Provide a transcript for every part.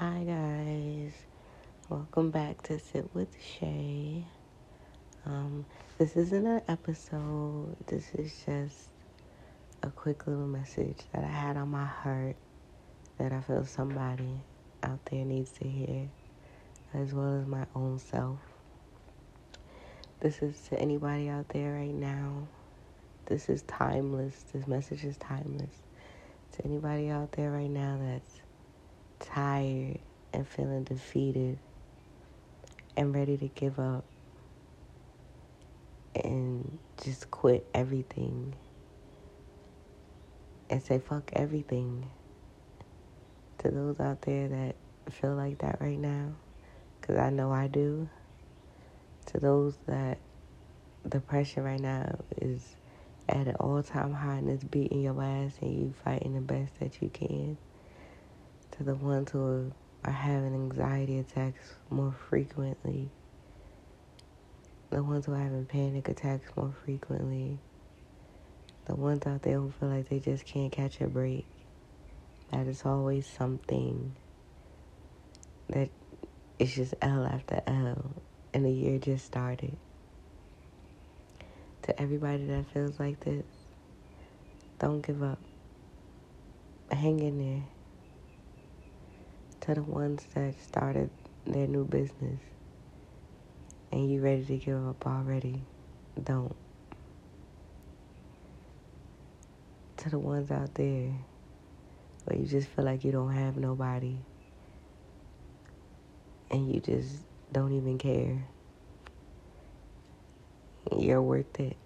Hi, guys. Welcome back to Sit with Shay. Um, this isn't an episode, this is just a quick little message that I had on my heart that I feel somebody out there needs to hear, as well as my own self. This is to anybody out there right now. This is timeless. This message is timeless. To anybody out there right now that's tired and feeling defeated and ready to give up and just quit everything and say fuck everything to those out there that feel like that right now because i know i do to those that depression right now is at an all-time high and it's beating your ass and you fighting the best that you can to the ones who are having anxiety attacks more frequently, the ones who are having panic attacks more frequently, the ones out there who feel like they just can't catch a break, that it's always something that it's just L after L, and the year just started. To everybody that feels like this, don't give up. Hang in there to the ones that started their new business and you ready to give up already, don't. To the ones out there where you just feel like you don't have nobody and you just don't even care, you're worth it.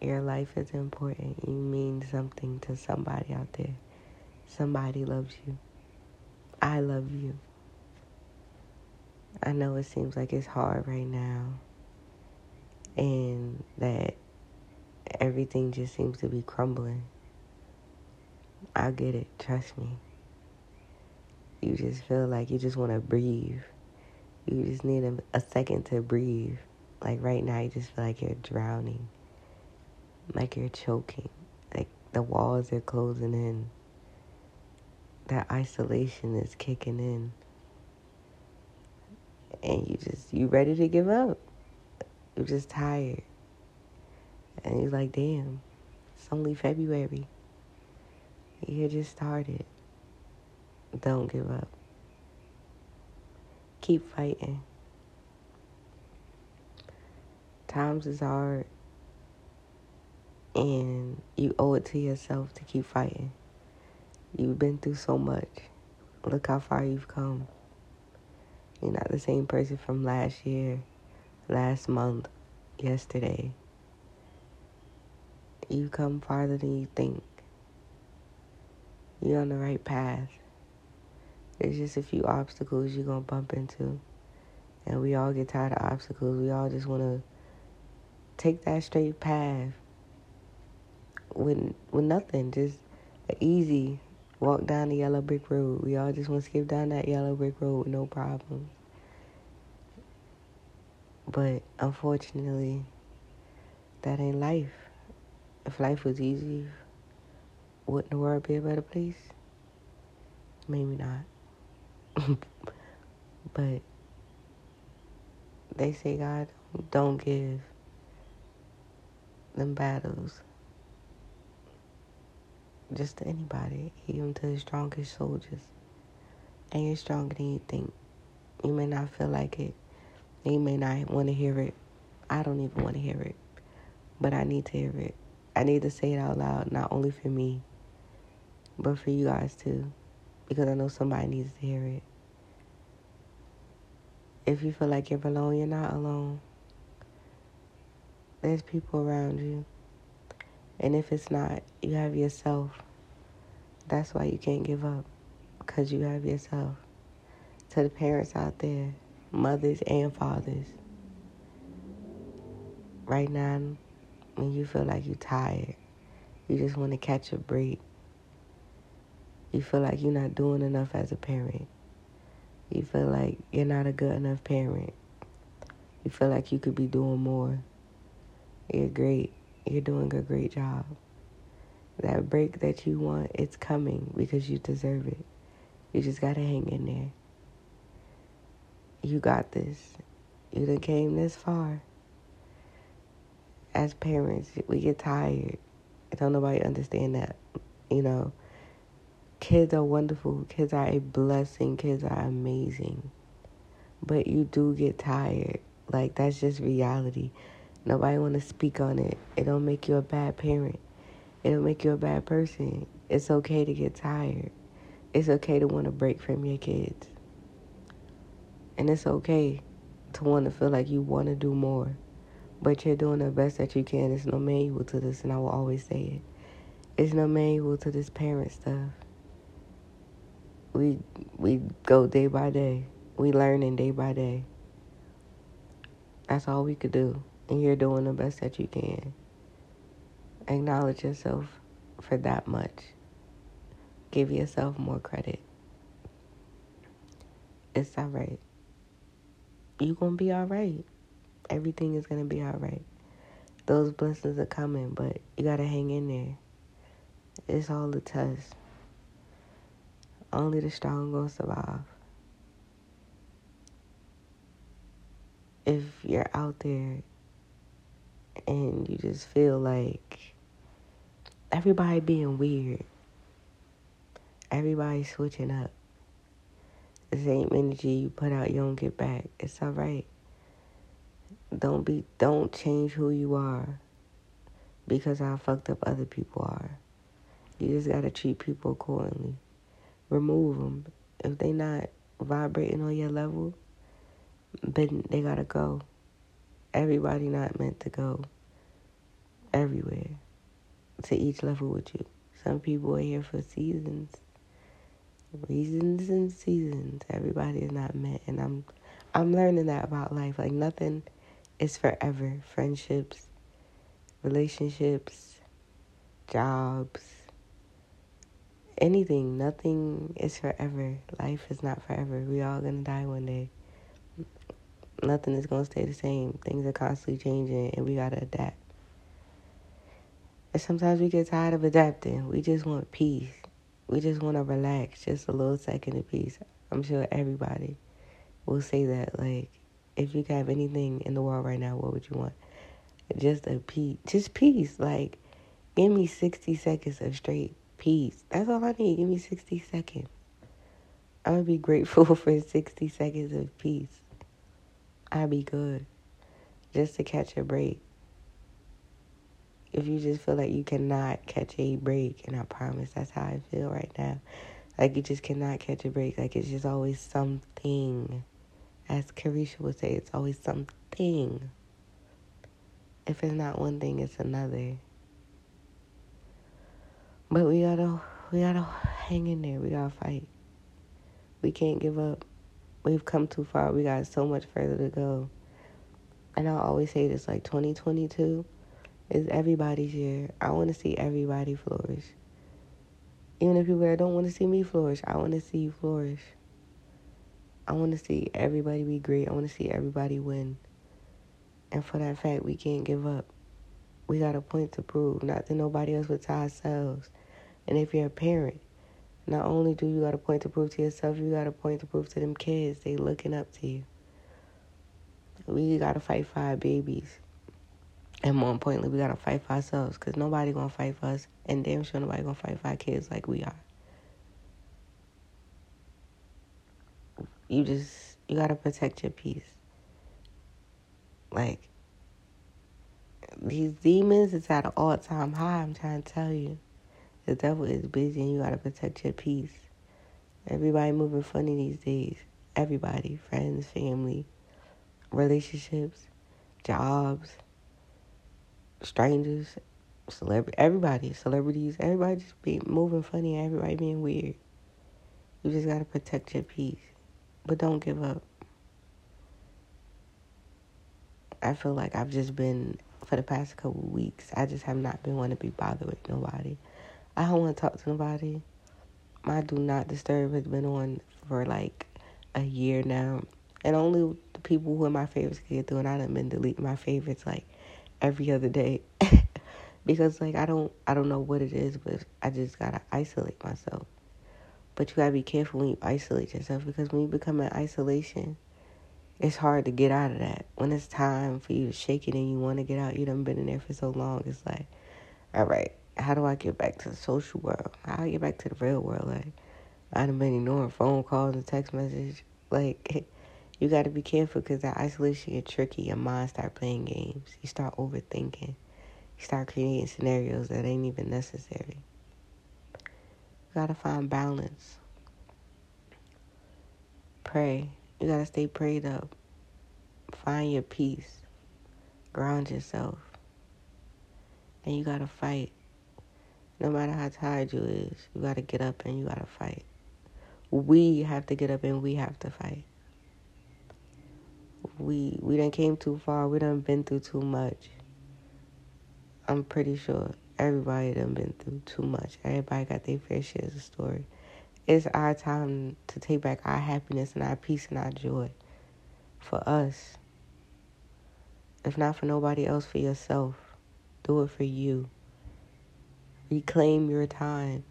Your life is important. You mean something to somebody out there. Somebody loves you. I love you. I know it seems like it's hard right now and that everything just seems to be crumbling. I get it, trust me. You just feel like you just want to breathe. You just need a, a second to breathe. Like right now, you just feel like you're drowning, like you're choking, like the walls are closing in that isolation is kicking in. And you just you ready to give up. You're just tired. And you're like damn it's only february. Year just started. Don't give up. Keep fighting. Times is hard. And you owe it to yourself to keep fighting You've been through so much. Look how far you've come. You're not the same person from last year, last month, yesterday. You've come farther than you think. You're on the right path. There's just a few obstacles you're going to bump into. And we all get tired of obstacles. We all just want to take that straight path with, with nothing. Just easy walk down the yellow brick road. We all just want to skip down that yellow brick road with no problem. But unfortunately, that ain't life. If life was easy, wouldn't the world be a better place? Maybe not. but they say God don't give them battles just to anybody, even to the strongest soldiers. And you're stronger than you think. You may not feel like it. You may not want to hear it. I don't even want to hear it. But I need to hear it. I need to say it out loud, not only for me, but for you guys too. Because I know somebody needs to hear it. If you feel like you're alone, you're not alone. There's people around you. And if it's not, you have yourself. That's why you can't give up, because you have yourself. To the parents out there, mothers and fathers, right now, when you feel like you're tired, you just want to catch a break, you feel like you're not doing enough as a parent, you feel like you're not a good enough parent, you feel like you could be doing more, you're great. You're doing a great job. That break that you want, it's coming because you deserve it. You just gotta hang in there. You got this. You done came this far. As parents, we get tired. I don't nobody understand that. You know, kids are wonderful. Kids are a blessing. Kids are amazing. But you do get tired. Like that's just reality. Nobody want to speak on it. It don't make you a bad parent. It don't make you a bad person. It's okay to get tired. It's okay to want to break from your kids. And it's okay to want to feel like you want to do more. But you're doing the best that you can. There's no manual to this, and I will always say it. There's no manual to this parent stuff. We we go day by day. We learning day by day. That's all we could do. And you're doing the best that you can. Acknowledge yourself for that much. Give yourself more credit. It's all right. You're going to be all right. Everything is going to be all right. Those blessings are coming, but you got to hang in there. It's all a test. Only the strong to survive. If you're out there and you just feel like everybody being weird, everybody switching up, the same energy you put out, you don't get back. It's all right. Don't be, don't change who you are because how fucked up other people are. You just gotta treat people accordingly. Remove them if they not vibrating on your level. Then they gotta go. Everybody not meant to go everywhere to each level with you. Some people are here for seasons reasons and seasons. Everybody is not meant, and I'm I'm learning that about life. Like nothing is forever. Friendships, relationships, jobs, anything. Nothing is forever. Life is not forever. We all gonna die one day. Nothing is gonna stay the same. Things are constantly changing, and we gotta adapt. And sometimes we get tired of adapting. We just want peace we just want to relax just a little second of peace. I'm sure everybody will say that. Like, if you have anything in the world right now, what would you want? Just a peace. Just peace. Like, give me 60 seconds of straight peace. That's all I need. Give me 60 seconds. I would be grateful for 60 seconds of peace. I'd be good. Just to catch a break if you just feel like you cannot catch a break, and I promise that's how I feel right now. Like you just cannot catch a break. Like it's just always something. As Carisha would say, it's always something. If it's not one thing, it's another. But we gotta we gotta hang in there. We gotta fight. We can't give up. We've come too far. We got so much further to go. And I always say this like 2022 is everybody's year. I want to see everybody flourish. Even if people don't want to see me flourish, I want to see you flourish. I want to see everybody be great. I want to see everybody win. And for that fact, we can't give up. We got a point to prove, not to nobody else but to ourselves. And if you're a parent, not only do you got a point to prove to yourself, you got a point to prove to them kids. They looking up to you. We got to fight for our babies. And more importantly, we gotta fight for ourselves because nobody gonna fight for us, and damn sure nobody gonna fight for our kids like we are. You just you gotta protect your peace. Like these demons is at an all time high. I'm trying to tell you, the devil is busy, and you gotta protect your peace. Everybody moving funny these days. Everybody, friends, family, relationships, jobs strangers, celebrity, everybody, celebrities, everybody just be moving funny, everybody being weird. You just gotta protect your peace, but don't give up. I feel like I've just been for the past couple weeks. I just have not been wanting to be bothered with nobody. I don't want to talk to nobody. My do not disturb has been on for like a year now, and only the people who are my favorites can get through. And I have been deleting my favorites like every other day because like I don't I don't know what it is, but I just gotta isolate myself. But you gotta be careful when you isolate yourself because when you become in isolation, it's hard to get out of that. When it's time for you to shake it and you want to get out, you done been in there for so long. It's like, all right, how do I get back to the social world? How do I get back to the real world? Like, I done been ignoring phone calls and text messages. Like, you got to be careful because that isolation get tricky. Your mind start playing games. You start overthinking. You start creating scenarios that ain't even necessary. You got to find balance. Pray. You got to stay prayed up. Find your peace. Ground yourself. And you got to fight. No matter how tired you is, you got to get up and you got to fight. We have to get up and we have to fight we we done came too far. We done been through too much. I'm pretty sure everybody done been through too much. Everybody got their fair share of the story. It's our time to take back our happiness and our peace and our joy for us. If not for nobody else, for yourself. Do it for you. Reclaim your time.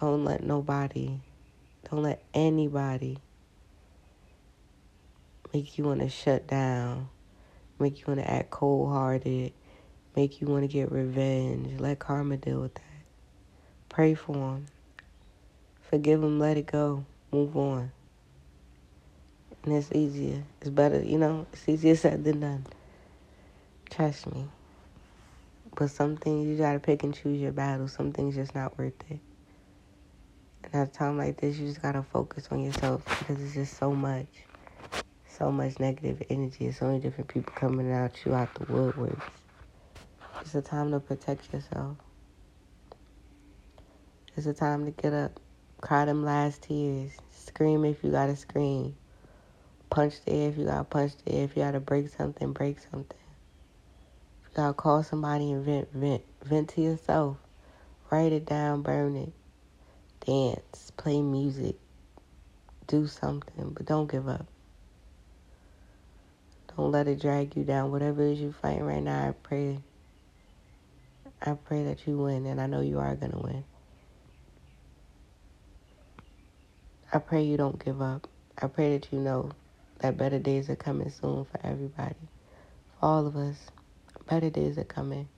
Don't let nobody, don't let anybody make you want to shut down, make you want to act cold hearted, make you want to get revenge. Let karma deal with that. Pray for them. Forgive them, let it go, move on. And it's easier. It's better, you know, it's easier said than done. Trust me. But some things you gotta pick and choose your battles. Some things just not worth it. And at a time like this, you just gotta focus on yourself because it's just so much so much negative energy. so many different people coming at you out the woodworks. It's a time to protect yourself. It's a time to get up, cry them last tears, scream if you gotta scream, punch the air if you gotta punch the air. If you gotta break something, break something. You gotta call somebody and vent, vent, vent to yourself. Write it down, burn it, dance, play music, do something, but don't give up. Don't let it drag you down. Whatever it is you're fighting right now, I pray. I pray that you win, and I know you are to win. I pray you don't give up. I pray that you know that better days are coming soon for everybody. For all of us, better days are coming.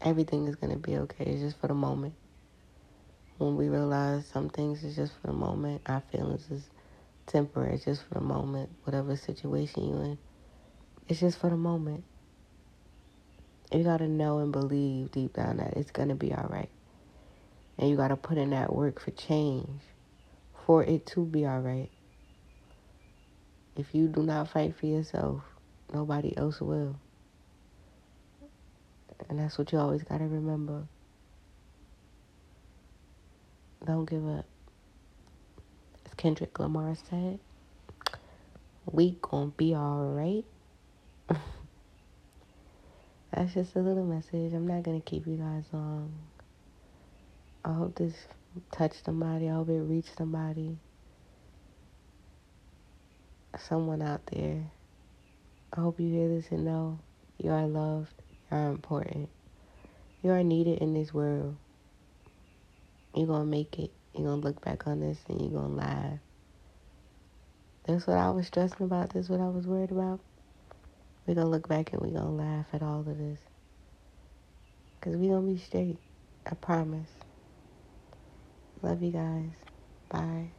Everything is going to be okay. It's just for the moment. When we realize some things is just for the moment, our feelings is temporary, It's just for the moment, whatever situation you're in. It's just for the moment. You gotta know and believe deep down that it's gonna be alright. And you gotta put in that work for change for it to be alright. If you do not fight for yourself, nobody else will. And that's what you always gotta remember. Don't give up. As Kendrick Lamar said, we gonna be alright. That's just a little message. I'm not gonna keep you guys long. I hope this touched somebody. I hope it reached somebody. Someone out there. I hope you hear this and know you are loved. You are important. You are needed in this world. You're gonna make it. You're going to look back on this and you're going to laugh. That's what I was stressing about. That's what I was worried about. We're going to look back and we're going to laugh at all of this. Because we're going to be straight. I promise. Love you guys. Bye.